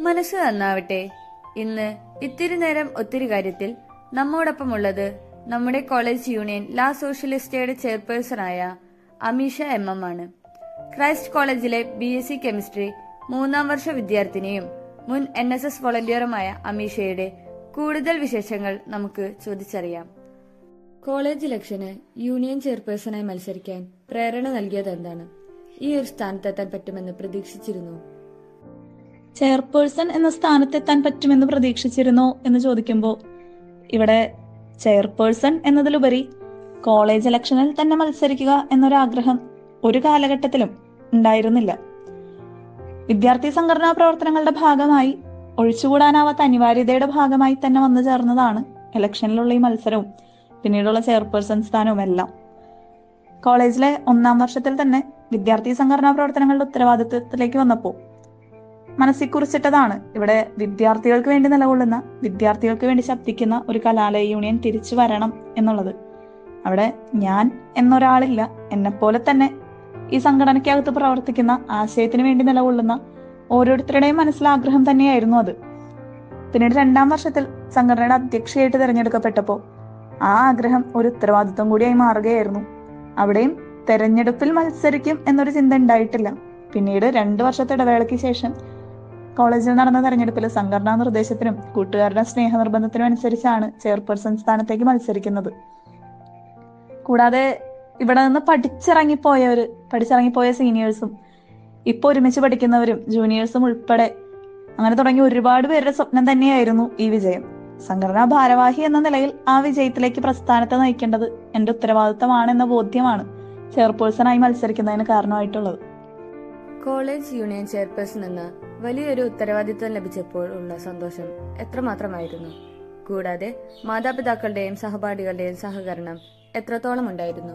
മനസ്സ് നന്നാവട്ടെ. ഇന്ന് ഇത്തിരി നേരം ഒത്തിരി കാര്യത്തിൽ നമ്മോടൊപ്പമുള്ളത് നമ്മുടെ കോളേജ് യൂണിയൻ ലാ സോഷ്യലിസ്റ്റയുടെ ചെയർപേഴ്സണായ അമീഷ എം എം ആണ്. ക്രൈസ്റ്റ് കോളേജിലെ ബി എസ് സി കെമിസ്ട്രി മൂന്നാം വർഷ വിദ്യാർത്ഥിനിയും മുൻ എൻ എസ് എസ് വോളണ്ടിയറുമായ അമീഷയുടെ കൂടുതൽ വിശേഷങ്ങൾ നമുക്ക് ചോദിച്ചറിയാം. കോളേജ് ഇലക്ഷന് യൂണിയൻ ചെയർപേഴ്സണായി മത്സരിക്കാൻ പ്രേരണ നൽകിയത് എന്താണ്? ഈ ഒരു സ്ഥാനത്തെത്താൻ പറ്റുമെന്ന് പ്രതീക്ഷിച്ചിരുന്നു. ചെയർപേഴ്സൺ എന്ന സ്ഥാനത്തെത്താൻ പറ്റുമെന്ന് പ്രതീക്ഷിച്ചിരുന്നോ എന്ന് ചോദിക്കുമ്പോൾ ഇവിടെ ചെയർപേഴ്സൺ എന്നതിലുപരി കോളേജ് ഇലക്ഷനിൽ തന്നെ മത്സരിക്കുക എന്നൊരാഗ്രഹം ഒരു കാലഘട്ടത്തിലും ഉണ്ടായിരുന്നില്ല. വിദ്യാർത്ഥി സംഘടനാ പ്രവർത്തനങ്ങളുടെ ഭാഗമായി ഒഴിച്ചുകൂടാനാവാത്ത അനിവാര്യതയുടെ ഭാഗമായി തന്നെ വന്നു ചേർന്നതാണ് ഇലക്ഷനിലുള്ള ഈ മത്സരവും പിന്നീടുള്ള ചെയർപേഴ്സൺ സ്ഥാനവും എല്ലാം. കോളേജിലെ ഒന്നാം വർഷത്തിൽ തന്നെ വിദ്യാർത്ഥി സംഘടനാ പ്രവർത്തനങ്ങളുടെ ഉത്തരവാദിത്വത്തിലേക്ക് വന്നപ്പോൾ മനസ്സിൽ കുറിച്ചിട്ടതാണ്. ഇവിടെ വിദ്യാർത്ഥികൾക്ക് വേണ്ടി നിലകൊള്ളുന്ന വിദ്യാർത്ഥികൾക്ക് വേണ്ടി ശബ്ദിക്കുന്ന ഒരു കലാലയ യൂണിയൻ തിരിച്ചു വരണം എന്നുള്ളത്. അവിടെ ഞാൻ എന്നൊരാളില്ല എന്നെപ്പോലെ തന്നെ. ഈ സംഘടനയ്ക്കകത്ത് പ്രവർത്തിക്കുന്ന ആശയത്തിന് വേണ്ടി നിലകൊള്ളുന്ന ഓരോരുത്തരുടെയും മനസ്സിലാഗ്രഹം തന്നെയായിരുന്നു അത്. പിന്നീട് രണ്ടാം വർഷത്തിൽ സംഘടനയുടെ അധ്യക്ഷയായിട്ട് തിരഞ്ഞെടുക്കപ്പെട്ടപ്പോൾ ആ ആഗ്രഹം ഒരു ഉത്തരവാദിത്വം കൂടിയായി മാറുകയായിരുന്നു. അവിടെയും തെരഞ്ഞെടുപ്പിൽ മത്സരിക്കും എന്നൊരു ചിന്ത ഉണ്ടായിട്ടില്ല. പിന്നീട് രണ്ടു വർഷത്തെ ഇടവേളയ്ക്ക് ശേഷം കോളേജിൽ നടന്ന തെരഞ്ഞെടുപ്പിൽ സംഘടനാ നിർദ്ദേശത്തിനും കൂട്ടുകാരുടെ സ്നേഹ നിർബന്ധത്തിനും അനുസരിച്ചാണ് ചെയർപേഴ്സൺ സ്ഥാനത്തേക്ക് മത്സരിക്കുന്നത്. കൂടാതെ ഇവിടെ നിന്ന് പഠിച്ചിറങ്ങിപ്പോയവര് പഠിച്ചിറങ്ങിപ്പോയ സീനിയേഴ്സും ഇപ്പൊ ഒരുമിച്ച് പഠിക്കുന്നവരും ജൂനിയേഴ്സും ഉൾപ്പെടെ അങ്ങനെ തുടങ്ങി ഒരുപാട് പേരുടെ സ്വപ്നം തന്നെയായിരുന്നു ഈ വിജയം. സംഘടനാ ഭാരവാഹി എന്ന നിലയിൽ ആ വിജയത്തിലേക്ക് പ്രസ്ഥാനത്തെ നയിക്കേണ്ടത് എന്റെ ഉത്തരവാദിത്തമാണ് എന്ന ബോധ്യമാണ് ചെയർപേഴ്സണായി മത്സരിക്കുന്നതിന് കാരണമായിട്ടുള്ളത്. കോളേജ് യൂണിയൻ ചെയർപേഴ്സൺ എന്ന വലിയൊരു ഉത്തരവാദിത്വം ലഭിച്ചപ്പോൾ ഉള്ള സന്തോഷം എത്രമാത്രമായിരുന്നു? കൂടാതെ മാതാപിതാക്കളുടെയും സഹപാഠികളുടെയും സഹകരണം എത്രത്തോളം ഉണ്ടായിരുന്നു?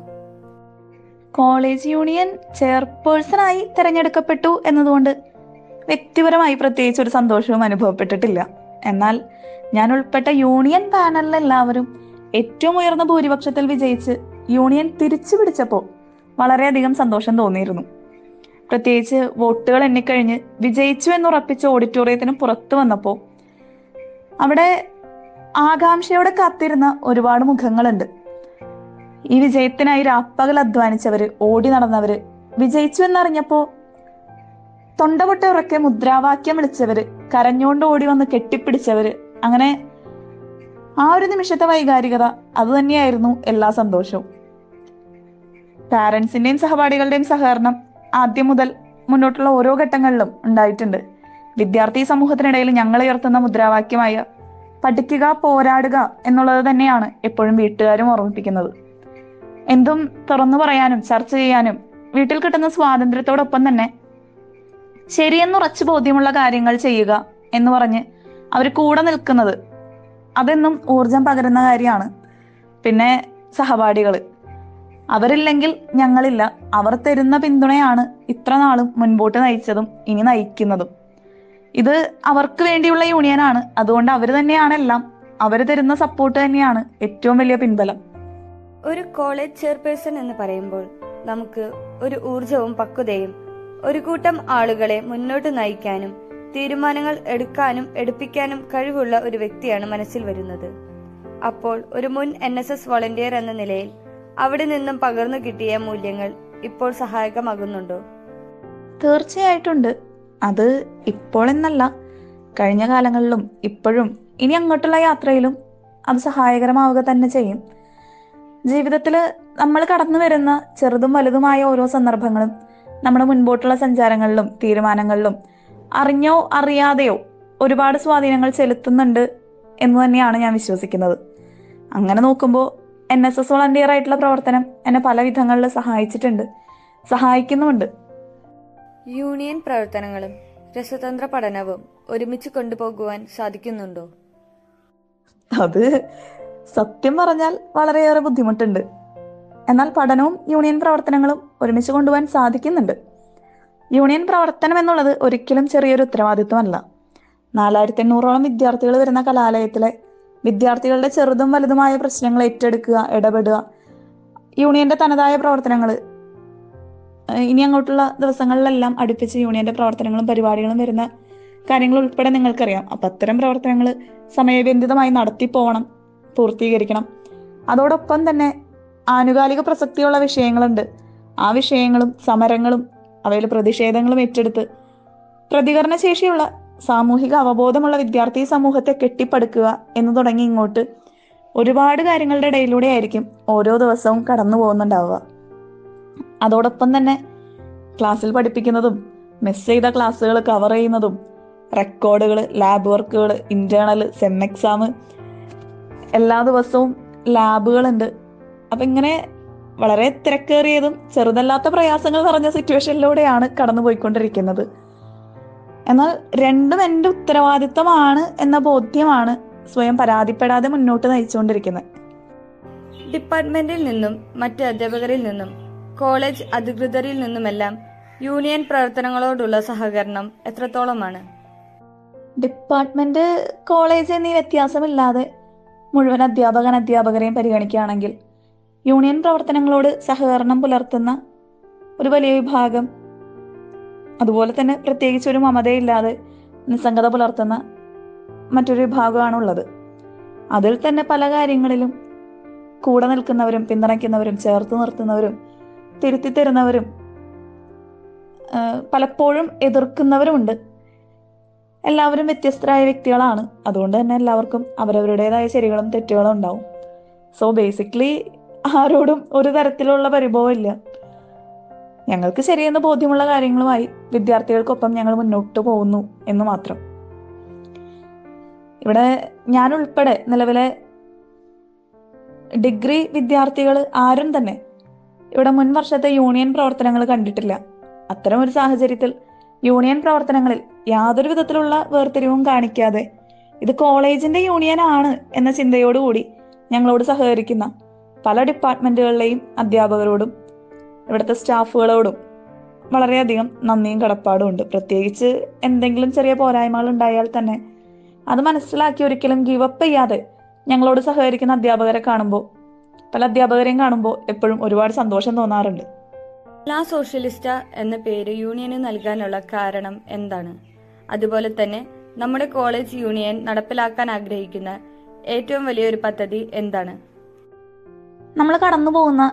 കോളേജ് യൂണിയൻ ചെയർപേഴ്സണായി തിരഞ്ഞെടുക്കപ്പെട്ടു എന്നതുകൊണ്ട് വ്യക്തിപരമായി പ്രത്യേകിച്ച് ഒരു സന്തോഷവും അനുഭവപ്പെട്ടിട്ടില്ല. എന്നാൽ ഞാൻ ഉൾപ്പെട്ട യൂണിയൻ പാനലിൽ എല്ലാവരും ഏറ്റവും ഉയർന്ന ഭൂരിപക്ഷത്തിൽ വിജയിച്ച് യൂണിയൻ തിരിച്ചു പിടിച്ചപ്പോൾ വളരെയധികം സന്തോഷം തോന്നിയിരുന്നു. പ്രത്യേകിച്ച് വോട്ടുകൾ എണ്ണിക്കഴിഞ്ഞ് വിജയിച്ചു എന്നുറപ്പിച്ച ഓഡിറ്റോറിയത്തിന് പുറത്തു വന്നപ്പോൾ അവിടെ ആകാംക്ഷയോടെ കാത്തിരുന്ന ഒരുപാട് മുഖങ്ങളുണ്ട്. ഈ വിജയത്തിനായി രാപ്പകൽ അധ്വാനിച്ചവര് ഓടി നടന്നവര് വിജയിച്ചു എന്നറിഞ്ഞപ്പോ തൊണ്ടപൊട്ട ഉറക്കെ മുദ്രാവാക്യം വിളിച്ചവര് കരഞ്ഞോണ്ട് ഓടി വന്ന് കെട്ടിപ്പിടിച്ചവര് അങ്ങനെ ആ ഒരു നിമിഷത്തെ വൈകാരികത അത് തന്നെയായിരുന്നു എല്ലാ സന്തോഷവും. പാരന്റ്സിന്റെയും സഹപാഠികളുടെയും സഹകരണം ആദ്യം മുതൽ മുന്നോട്ടുള്ള ഓരോ ഘട്ടങ്ങളിലും ഉണ്ടായിട്ടുണ്ട്. വിദ്യാർത്ഥി സമൂഹത്തിനിടയിൽ ഞങ്ങൾ ഉയർത്തുന്ന മുദ്രാവാക്യമായ പഠിക്കുക പോരാടുക എന്നുള്ളത് തന്നെയാണ് എപ്പോഴും വീട്ടുകാരും ഓർമ്മിപ്പിക്കുന്നത്. എന്തും തുറന്നു പറയാനും ചർച്ച ചെയ്യാനും വീട്ടിൽ കിട്ടുന്ന സ്വാതന്ത്ര്യത്തോടൊപ്പം തന്നെ ശരിയെന്നുറച്ചു ബോധ്യമുള്ള കാര്യങ്ങൾ ചെയ്യുക എന്ന് പറഞ്ഞ് അവർ കൂടെ നിൽക്കുന്നത് അതെന്നും ഊർജം പകരുന്ന കാര്യമാണ്. പിന്നെ സഹപാഠികൾ. അവരില്ലെങ്കിൽ ഞങ്ങളില്ല. അവർ തരുന്ന പിന്തുണയാണ് ഇത്ര നാളും മുൻപോട്ട് നയിച്ചതും ഇനി നയിക്കുന്നതും. ഇത് അവർക്ക് വേണ്ടിയുള്ള യൂണിയനാണ്. അതുകൊണ്ട് അവർ തന്നെയാണ് എല്ലാം. അവർ തരുന്ന സപ്പോർട്ട് തന്നെയാണ് ഏറ്റവും വലിയ പിൻബലം. ഒരു കോളേജ് ചെയർപേഴ്സൺ എന്ന് പറയുമ്പോൾ നമുക്ക് ഒരു ഊർജവും പക്വതയും ഒരു കൂട്ടം ആളുകളെ മുന്നോട്ട് നയിക്കാനും തീരുമാനങ്ങൾ എടുക്കാനും എടുപ്പിക്കാനും കഴിവുള്ള ഒരു വ്യക്തിയാണ് മനസ്സിൽ വരുന്നത്. അപ്പോൾ ഒരു മുൻ എൻ എസ് എസ് വോളണ്ടിയർ എന്ന നിലയിൽ അവിടെ നിന്നും പകർന്നു കിട്ടിയ മൂല്യങ്ങൾ ഇപ്പോൾ സഹായകമാകുന്നുണ്ടോ? തീർച്ചയായിട്ടുണ്ട്. അത് ഇപ്പോൾ എന്നല്ല. കഴിഞ്ഞ കാലങ്ങളിലും ഇപ്പോഴും ഇനി അങ്ങോട്ടുള്ള യാത്രയിലും അത് സഹായകരമാവുക തന്നെ ചെയ്യും. ജീവിതത്തിൽ നമ്മൾ കടന്നു വരുന്ന ചെറുതും വലുതുമായ ഓരോ സന്ദർഭങ്ങളും നമ്മുടെ മുൻപോട്ടുള്ള സഞ്ചാരങ്ങളിലും തീരുമാനങ്ങളിലും അറിഞ്ഞോ അറിയാതെയോ ഒരുപാട് സ്വാധീനങ്ങൾ ചെലുത്തുന്നുണ്ട് എന്ന് തന്നെയാണ് ഞാൻ വിശ്വസിക്കുന്നത്. അങ്ങനെ നോക്കുമ്പോൾ എൻ എസ് എസ് വോളണ്ടിയർ ആയിട്ടുള്ള പ്രവർത്തനം എന്നെ പല വിധങ്ങളിൽ സഹായിച്ചിട്ടുണ്ട്. സഹായിക്കുന്നുമുണ്ട്. യൂണിയൻ പ്രവർത്തനങ്ങളും രസതന്ത്ര പഠനവും ഒരുമിച്ച് കൊണ്ടുപോകുവാൻ സാധിക്കുന്നുണ്ടോ? അത് സത്യം പറഞ്ഞാൽ വളരെയേറെ ബുദ്ധിമുട്ടുണ്ട്. എന്നാൽ പഠനവും യൂണിയൻ പ്രവർത്തനങ്ങളും ഒരുമിച്ച് കൊണ്ടുപോകാൻ സാധിക്കുന്നുണ്ട്. യൂണിയൻ പ്രവർത്തനം എന്നുള്ളത് ഒരിക്കലും ചെറിയൊരു ഉത്തരവാദിത്വമല്ല. നാലായിരത്തി എണ്ണൂറോളം വിദ്യാർത്ഥികൾ വരുന്ന കലാലയത്തിലെ വിദ്യാർത്ഥികളുടെ ചെറുതും വലുതുമായ പ്രശ്നങ്ങൾ ഏറ്റെടുക്കുക ഇടപെടുക. യൂണിയന്റെ തനതായ പ്രവർത്തനങ്ങൾ. ഇനി അങ്ങോട്ടുള്ള ദിവസങ്ങളിലെല്ലാം അടുപ്പിച്ച് യൂണിയന്റെ പ്രവർത്തനങ്ങളും പരിപാടികളും വരുന്ന കാര്യങ്ങൾ ഉൾപ്പെടെ നിങ്ങൾക്കറിയാം. അപ്പം അത്തരം പ്രവർത്തനങ്ങൾ സമയബന്ധിതമായി നടത്തിപ്പോവണം പൂർത്തീകരിക്കണം. അതോടൊപ്പം തന്നെ ആനുകാലിക പ്രസക്തിയുള്ള വിഷയങ്ങളുണ്ട്. ആ വിഷയങ്ങളും സമരങ്ങളും അവയിൽ പ്രതിഷേധങ്ങളും ഏറ്റെടുത്ത് പ്രതികരണശേഷിയുള്ള സാമൂഹിക അവബോധമുള്ള വിദ്യാർത്ഥി സമൂഹത്തെ കെട്ടിപ്പടുക്കുക എന്ന് തുടങ്ങി ഇങ്ങോട്ട്. ഒരുപാട് കാര്യങ്ങളുടെ ഇടയിലൂടെ ആയിരിക്കും ഓരോ ദിവസവും കടന്നു പോകുന്നുണ്ടാവുക. അതോടൊപ്പം തന്നെ ക്ലാസ്സിൽ പഠിപ്പിക്കുന്നതും മിസ് ചെയ്ത ക്ലാസ്സുകൾ കവർ ചെയ്യുന്നതും റെക്കോർഡുകൾ ലാബ് വർക്കുകൾ ഇന്റേണൽ സെം എക്സാം എല്ലാ ദിവസവും ലാബുകളുണ്ട് അപ്പം ഇങ്ങനെ വളരെ തിരക്കേറിയതും ചെറുതല്ലാത്ത പ്രയാസങ്ങൾ നിറഞ്ഞ സിറ്റുവേഷനിലൂടെയാണ് കടന്നു പോയിക്കൊണ്ടിരിക്കുന്നത് എന്നാൽ രണ്ടും എന്റെ ഉത്തരവാദിത്തമാണ് എന്ന ബോധ്യമാണ് സ്വയം പരാതിപ്പെടാതെ മുന്നോട്ട് നയിച്ചുകൊണ്ടിരിക്കുന്നത്. ഡിപ്പാർട്ട്മെന്റിൽ നിന്നും മറ്റ് അധ്യാപകരിൽ നിന്നും കോളേജ് അധികൃതരിൽ നിന്നുമെല്ലാം യൂണിയൻ പ്രവർത്തനങ്ങളോടുള്ള സഹകരണം എത്രത്തോളമാണ്? ഡിപ്പാർട്ട്മെന്റ് കോളേജ് എന്നീ വ്യത്യാസമില്ലാതെ മുഴുവൻ അധ്യാപകൻ അധ്യാപകരെയും പരിഗണിക്കുകയാണെങ്കിൽ യൂണിയൻ പ്രവർത്തനങ്ങളോട് സഹകരണം പുലർത്തുന്ന ഒരു വലിയ വിഭാഗം അതുപോലെ തന്നെ പ്രത്യേകിച്ച് ഒരു മമതയില്ലാതെ നിസ്സംഗത പുലർത്തുന്ന മറ്റൊരു വിഭാഗമാണുള്ളത്. അതിൽ തന്നെ പല കാര്യങ്ങളിലും കൂടെ നിൽക്കുന്നവരും പിന്തുണയ്ക്കുന്നവരും ചേർത്ത് നിർത്തുന്നവരും തിരുത്തി തരുന്നവരും പലപ്പോഴും എതിർക്കുന്നവരുമുണ്ട്. എല്ലാവരും വ്യത്യസ്തരായ വ്യക്തികളാണ്. അതുകൊണ്ട് തന്നെ എല്ലാവർക്കും അവരവരുടേതായ ശരികളും തെറ്റുകളും ഉണ്ടാവും. സോ ബേസിക്കലി ആരോടും ഒരു തരത്തിലുള്ള പരിഭവം ഇല്ല ഞങ്ങൾക്ക് ശരിയെന്ന് ബോധ്യമുള്ള കാര്യങ്ങളുമായി വിദ്യാർത്ഥികൾക്കൊപ്പം ഞങ്ങൾ മുന്നോട്ട് പോകുന്നു എന്ന് മാത്രം. ഇവിടെ ഞാൻ ഉൾപ്പെടെ നിലവിലെ ഡിഗ്രി വിദ്യാർത്ഥികൾ ആരും തന്നെ ഇവിടെ മുൻ വർഷത്തെ യൂണിയൻ പ്രവർത്തനങ്ങൾ കണ്ടിട്ടില്ല. അത്തരം ഒരു സാഹചര്യത്തിൽ യൂണിയൻ പ്രവർത്തനങ്ങളിൽ യാതൊരു വിധത്തിലുള്ള വേർതിരിവും കാണിക്കാതെ ഇത് കോളേജിന്റെ യൂണിയൻ ആണ് എന്ന ചിന്തയോടുകൂടി ഞങ്ങളോട് സഹകരിക്കുന്ന പല ഡിപ്പാർട്ട്മെന്റുകളിലെയും അധ്യാപകരോടും ഇവിടുത്തെ സ്റ്റാഫുകളോടും വളരെയധികം നന്ദിയും കടപ്പാടും ഉണ്ട്. പ്രത്യേകിച്ച് എന്തെങ്കിലും ചെറിയ പോരായ്മകൾ ഉണ്ടായാൽ തന്നെ അത് മനസ്സിലാക്കി ഒരിക്കലും ഗിവ് അപ്പ് ചെയ്യാതെ ഞങ്ങളോട് സഹകരിക്കുന്ന അധ്യാപകരെ കാണുമ്പോൾ പല അധ്യാപകരെയും കാണുമ്പോൾ എപ്പോഴും ഒരുപാട് സന്തോഷം തോന്നാറുണ്ട്. ലാ സോഷ്യലിസ്റ്റ എന്ന പേര് യൂണിയന് നൽകാനുള്ള കാരണം എന്താണ്? അതുപോലെ തന്നെ നമ്മുടെ കോളേജ് യൂണിയൻ നടപ്പിലാക്കാൻ ആഗ്രഹിക്കുന്ന ഏറ്റവും വലിയൊരു പദ്ധതി എന്താണ്? നമ്മൾ കടന്നു പോകുന്ന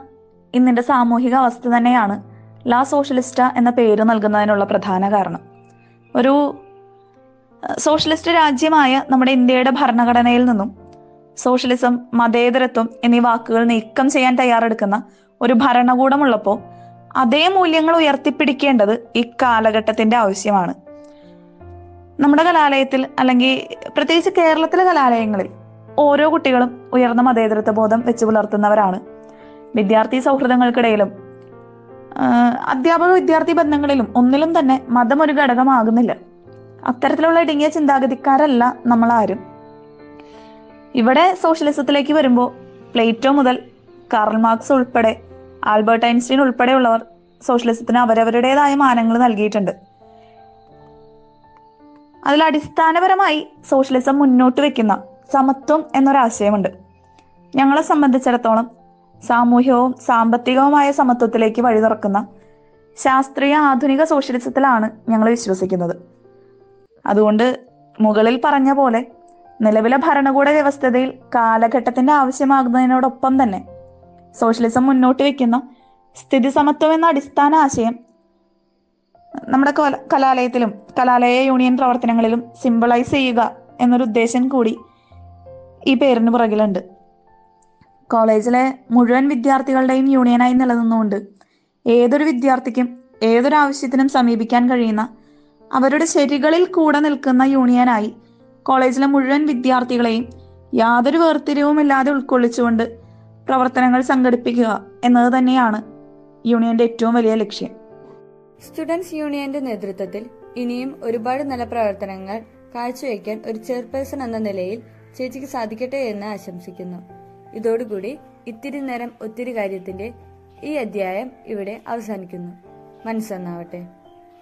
ഇന്നിന്റെ സാമൂഹിക അവസ്ഥ തന്നെയാണ് ലാ സോഷ്യലിസ്റ്റ എന്ന പേര് നൽകുന്നതിനുള്ള പ്രധാന കാരണം. ഒരു സോഷ്യലിസ്റ്റ് രാജ്യമായ നമ്മുടെ ഇന്ത്യയുടെ ഭരണഘടനയിൽ നിന്നും സോഷ്യലിസം മതേതരത്വം എന്നീ വാക്കുകൾ നീക്കം ചെയ്യാൻ തയ്യാറെടുക്കുന്ന ഒരു ഭരണകൂടമുള്ളപ്പോൾ അതേ മൂല്യങ്ങൾ ഉയർത്തിപ്പിടിക്കേണ്ടത് ഈ കാലഘട്ടത്തിന്റെ ആവശ്യമാണ്. നമ്മുടെ കലാലയത്തിൽ അല്ലെങ്കിൽ പ്രത്യേകിച്ച് കേരളത്തിലെ കലാലയങ്ങളിൽ ഓരോ കുട്ടികളും ഉയർന്ന മതേതരത്വ ബോധം വെച്ച് പുലർത്തുന്നവരാണ്. വിദ്യാർത്ഥി സൗഹൃദങ്ങൾക്കിടയിലും അധ്യാപക വിദ്യാർത്ഥി ബന്ധങ്ങളിലും ഒന്നിലും തന്നെ മതം ഒരു ഘടകമാകുന്നില്ല. അത്തരത്തിലുള്ള ഇടുങ്ങിയ ചിന്താഗതിക്കാരല്ല നമ്മൾ ആരും ഇവിടെ സോഷ്യലിസത്തിലേക്ക് വരുമ്പോൾ പ്ലേറ്റോ മുതൽ കാർൽ മാർക്സ് ഉൾപ്പെടെ ആൽബർട്ട് ഐൻസ്റ്റീൻ ഉൾപ്പെടെയുള്ളവർ സോഷ്യലിസത്തിന് അവരവരുടേതായ മാനങ്ങൾ നൽകിയിട്ടുണ്ട്. അതിൽ അടിസ്ഥാനപരമായി സോഷ്യലിസം മുന്നോട്ട് വെക്കുന്ന സമത്വം എന്നൊരാശയമുണ്ട്. ഞങ്ങളെ സംബന്ധിച്ചിടത്തോളം സാമൂഹികവും സാമ്പത്തികവുമായ സമത്വത്തിലേക്ക് വഴി തുറക്കുന്ന ശാസ്ത്രീയ ആധുനിക സോഷ്യലിസത്തിലാണ് ഞങ്ങൾ വിശ്വസിക്കുന്നത്. അതുകൊണ്ട് മുകളിൽ പറഞ്ഞ പോലെ നിലവിലെ ഭരണകൂട വ്യവസ്ഥതയിൽ കാലഘട്ടത്തിന്റെ ആവശ്യമാകുന്നതിനോടൊപ്പം തന്നെ സോഷ്യലിസം മുന്നോട്ട് വെക്കുന്ന സ്ഥിതി സമത്വം എന്ന അടിസ്ഥാന ആശയം നമ്മുടെ കല- കലാലയത്തിലും കലാലയ യൂണിയൻ പ്രവർത്തനങ്ങളിലും സിമ്പിളൈസ് ചെയ്യുക എന്നൊരു ഉദ്ദേശം കൂടി ഈ പേരിന് പുറകിലുണ്ട്. കോളേജിലെ മുഴുവൻ വിദ്യാർത്ഥികളുടെയും യൂണിയനായി നിലനിന്നുകൊണ്ട് ഏതൊരു വിദ്യാർത്ഥിക്കും ഏതൊരു ആവശ്യത്തിനും സമീപിക്കാൻ കഴിയുന്ന അവരുടെ ശരികളിൽ കൂടെ നിൽക്കുന്ന യൂണിയനായി കോളേജിലെ മുഴുവൻ വിദ്യാർത്ഥികളെയും യാതൊരു വേർതിരിവുമില്ലാതെ ഉൾക്കൊള്ളിച്ചുകൊണ്ട് പ്രവർത്തനങ്ങൾ സംഘടിപ്പിക്കുക എന്നത് തന്നെയാണ് യൂണിയന്റെ ഏറ്റവും വലിയ ലക്ഷ്യം. സ്റ്റുഡൻസ് യൂണിയന്റെ നേതൃത്വത്തിൽ ഇനിയും ഒരുപാട് നല്ല പ്രവർത്തനങ്ങൾ കാഴ്ചവെക്കാൻ ഒരു ചെയർപേഴ്സൺ എന്ന നിലയിൽ ചേച്ചിക്ക് സാധിക്കട്ടെ എന്ന് ആശംസിക്കുന്നു. ഇതോടുകൂടി ഇത്തിരി നേരം ഒത്തിരി കാര്യത്തിന്റെ ഈ അധ്യായം ഇവിടെ അവസാനിക്കുന്നു. മനസ്സന്നാവട്ടെ.